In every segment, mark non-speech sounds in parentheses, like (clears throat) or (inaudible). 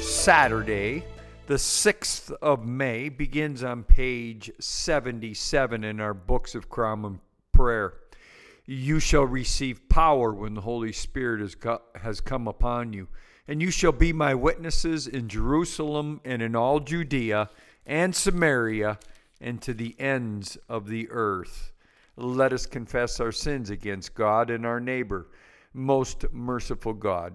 Saturday, the 6th of May, begins on page 77 in our books of common prayer. You shall receive power when the Holy Spirit has come upon you, and you shall be my witnesses in Jerusalem and in all Judea and Samaria and to the ends of the earth. Let us confess our sins against God and our neighbor. Most merciful God,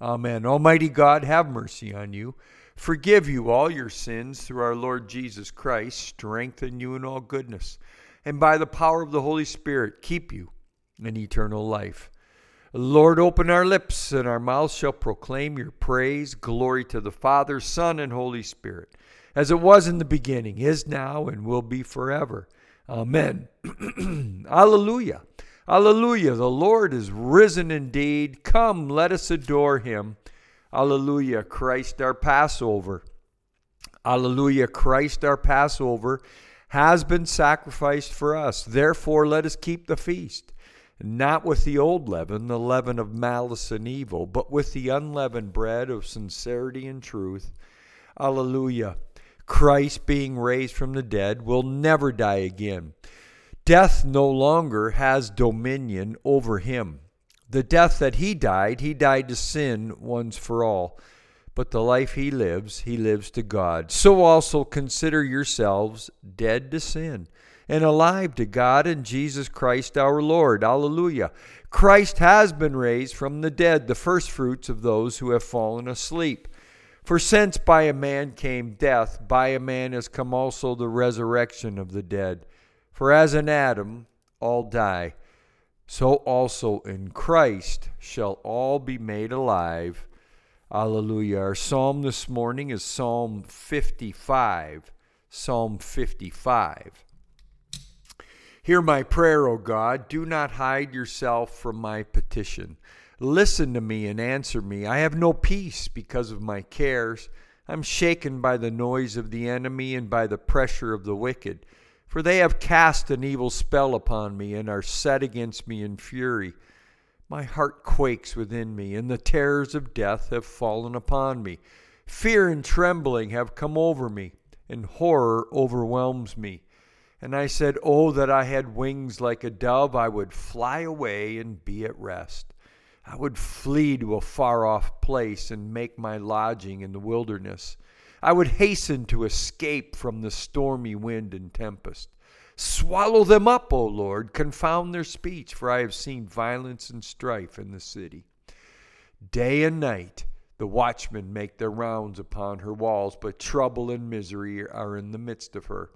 Amen. Almighty God, have mercy on you. Forgive you all your sins through our Lord Jesus Christ, strengthen you in all goodness and by the power of the Holy Spirit keep you in eternal life. Lord, open our lips, and our mouths shall proclaim your praise. Glory to the Father, Son, and Holy Spirit, as it was in the beginning, is now, and will be forever. Amen. (clears throat) Alleluia. Alleluia. The Lord is risen indeed. Come, let us adore him. Alleluia. Christ our Passover. Alleluia. Christ our Passover has been sacrificed for us. Therefore, let us keep the feast, not with the old leaven, the leaven of malice and evil, but with the unleavened bread of sincerity and truth. Alleluia. Christ, being raised from the dead, will never die again. Death no longer has dominion over him. The death that he died, he died to sin once for all but the life he lives, he lives to God. So also consider yourselves dead to sin and alive to God in Jesus Christ our Lord. Alleluia. Christ has been raised from the dead, the firstfruits of those who have fallen asleep. For since by a man came death, by a man has come also the resurrection of the dead. For as in Adam all die, so also in Christ shall all be made alive Hallelujah. Our psalm this morning is Psalm 55. Psalm 55. Hear my prayer, O God. Do not hide yourself from my petition. Listen to me and answer me. I have no peace because of my cares. I'm shaken by the noise of the enemy and by the pressure of the wicked. For they have cast an evil spell upon me and are set against me in fury. My heart quakes within me, and the terrors of death have fallen upon me. Fear and trembling have come over me, and horror overwhelms me. And I said, Oh, that I had wings like a dove, I would fly away and be at rest. I would flee to a far off place and make my lodging in the wilderness. I would hasten to escape from the stormy wind and tempest. Swallow them up, O Lord. Confound their speech, for I have seen violence and strife in the city. Day and night the watchmen make their rounds upon her walls, but trouble and misery are in the midst of her.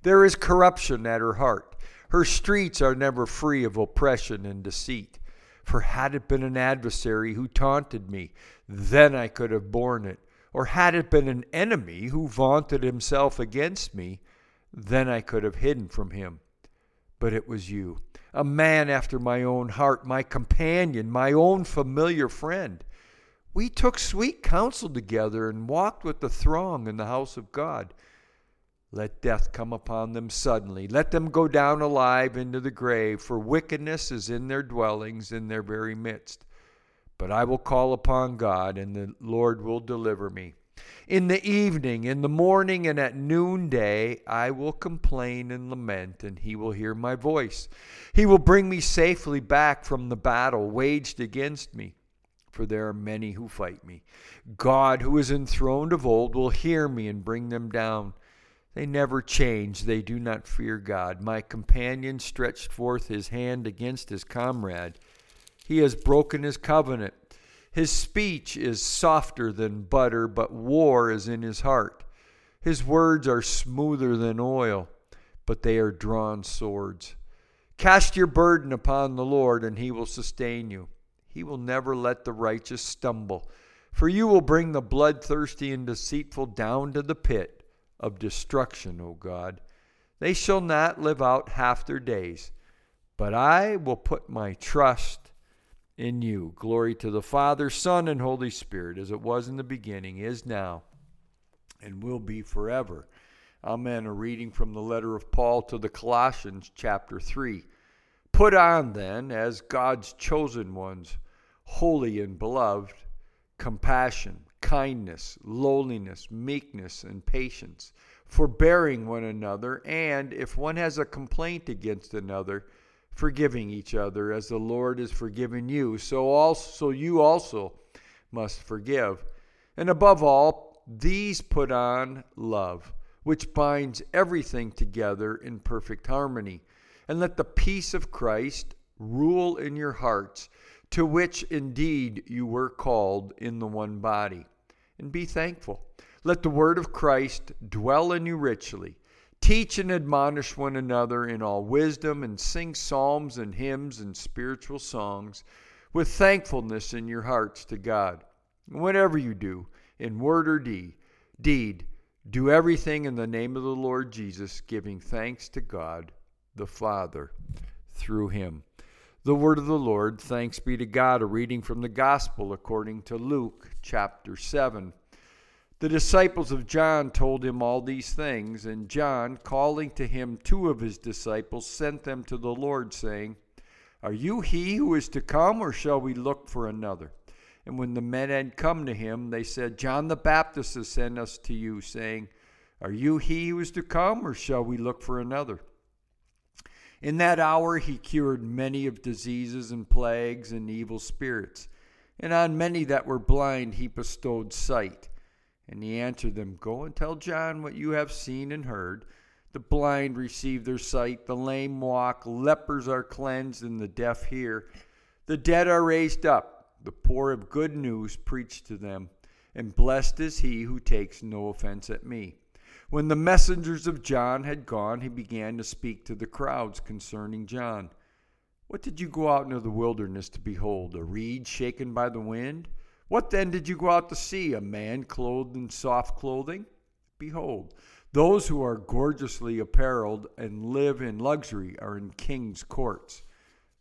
There is corruption at her heart. Her streets are never free of oppression and deceit. For had it been an adversary who taunted me, then I could have borne it. Or had it been an enemy who vaunted himself against me, then I could have hidden from him. But it was you, a man after my own heart, my companion, my own familiar friend. We took sweet counsel together and walked with the throng in the house of God. Let death come upon them suddenly. Let them go down alive into the grave, for wickedness is in their dwellings, in their very midst. But I will call upon God, and the Lord will deliver me. In the evening, in the morning, and at noonday, I will complain and lament, and he will hear my voice. He will bring me safely back from the battle waged against me, for there are many who fight me. God, who is enthroned of old, will hear me and bring them down. They never change, they do not fear God. My companion stretched forth his hand against his comrade. He has broken his covenant. His speech is softer than butter, but war is in his heart. His words are smoother than oil, but they are drawn swords. Cast your burden upon the Lord, and he will sustain you. He will never let the righteous stumble. For you will bring the bloodthirsty and deceitful down to the pit. of destruction, O God. They shall not live out half their days, but I will put my trust in you. Glory to the Father, Son, and Holy Spirit, as it was in the beginning, is now, and will be forever. Amen. A reading from the letter of Paul to the Colossians, chapter 3. Put on, then, as God's chosen ones, holy and beloved, compassion, kindness, lowliness, meekness, and patience, forbearing one another, and if one has a complaint against another, forgiving each other, as the Lord has forgiven you, so also you also must forgive. And above all, these put on love which binds everything together in perfect harmony. And let the peace of Christ rule in your hearts, to which indeed you were called in the one body. And be thankful. Let the word of Christ dwell in you richly. Teach and admonish one another in all wisdom, and sing psalms and hymns and spiritual songs with thankfulness in your hearts to God. Whatever you do, in word or deed, deed do everything in the name of the Lord Jesus, giving thanks to God the Father through him. The word of the Lord, thanks be to God. A reading from the Gospel according to Luke chapter 7. The disciples of John told him all these things, and John, calling to him two of his disciples, sent them to the Lord, saying, Are you he who is to come, or shall we look for another? And when the men had come to him, they said, John the Baptist has sent us to you, saying, Are you he who is to come, or shall we look for another? In that hour he cured many of diseases and plagues and evil spirits, and on many that were blind he bestowed sight. And he answered them, Go and tell John what you have seen and heard. The blind receive their sight, the lame walk, lepers are cleansed, and the deaf hear. The dead are raised up the poor of good news preached to them, and blessed is he who takes no offense at me. When the messengers of John had gone, he began to speak to the crowds concerning John. What did you go out into the wilderness to behold? A reed shaken by the wind? What then did you go out to see? A man clothed in soft clothing? Behold, those who are gorgeously apparelled and live in luxury are in king's courts.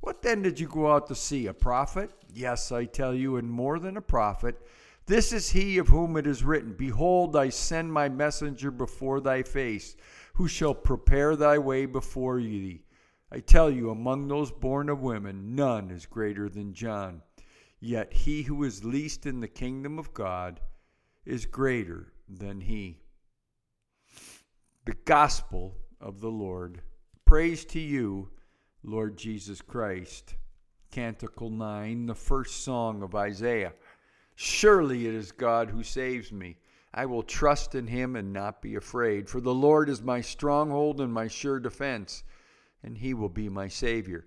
What then did you go out to see? A prophet? Yes, I tell you, and more than a prophet. This is he of whom it is written Behold, I send my messenger before thy face, who shall prepare thy way before thee. I tell you, among those born of women, none is greater than John. Yet he who is least in the kingdom of God is greater than he. The gospel of the Lord. Praise to you Lord Jesus Christ. Canticle 9, the first song of Isaiah. Surely it is God who saves me. I will trust in him and not be afraid, for the Lord is my stronghold and my sure defense, and he will be my Savior.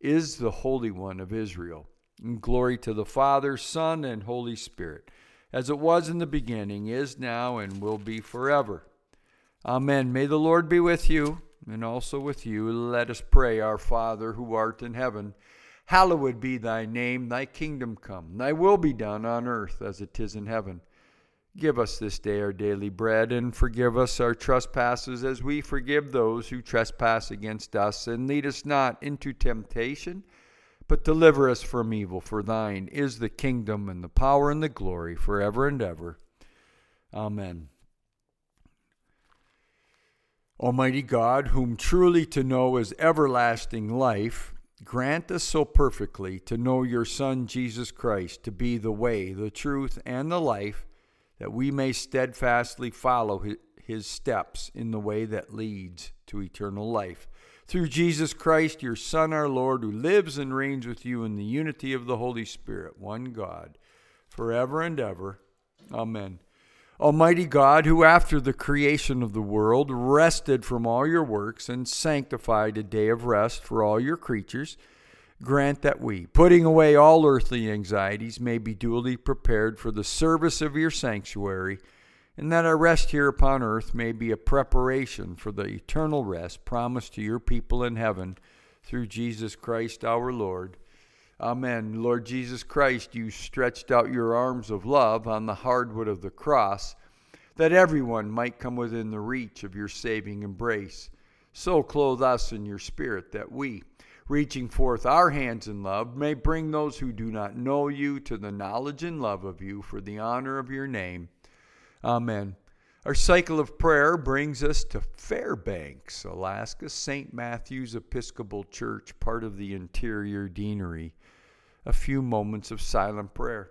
is the Holy One of Israel. Glory to the Father, Son, and Holy Spirit, as it was in the beginning, is now, and will be forever. Amen. May the Lord be with you and also with you, let us pray, Our Father, who art in heaven, hallowed be thy name, thy kingdom come, thy will be done on earth as it is in heaven. Give us this day our daily bread, and forgive us our trespasses as we forgive those who trespass against us. And lead us not into temptation, but deliver us from evil. For thine is the kingdom, and the power, and the glory, forever and ever. Amen. Almighty God, whom truly to know is everlasting life, grant us so perfectly to know your Son, Jesus Christ, to be the way, the truth, and the life, that we may steadfastly follow his steps in the way that leads to eternal life. Through Jesus Christ, your Son, our Lord, who lives and reigns with you in the unity of the Holy Spirit, one God, forever and ever. Amen. Almighty God, who after the creation of the world rested from all your works and sanctified a day of rest for all your creatures, grant that we, putting away all earthly anxieties, may be duly prepared for the service of your sanctuary, and that our rest here upon earth may be a preparation for the eternal rest promised to your people in heaven through Jesus Christ our Lord. Amen. Lord Jesus Christ, you stretched out your arms of love on the hardwood of the cross that everyone might come within the reach of your saving embrace. So clothe us in your spirit that we, reaching forth our hands in love, may bring those who do not know you to the knowledge and love of you for the honor of your name. Amen. Our cycle of prayer brings us to Fairbanks, Alaska, St. Matthew's Episcopal Church, part of the Interior Deanery a few moments of silent prayer.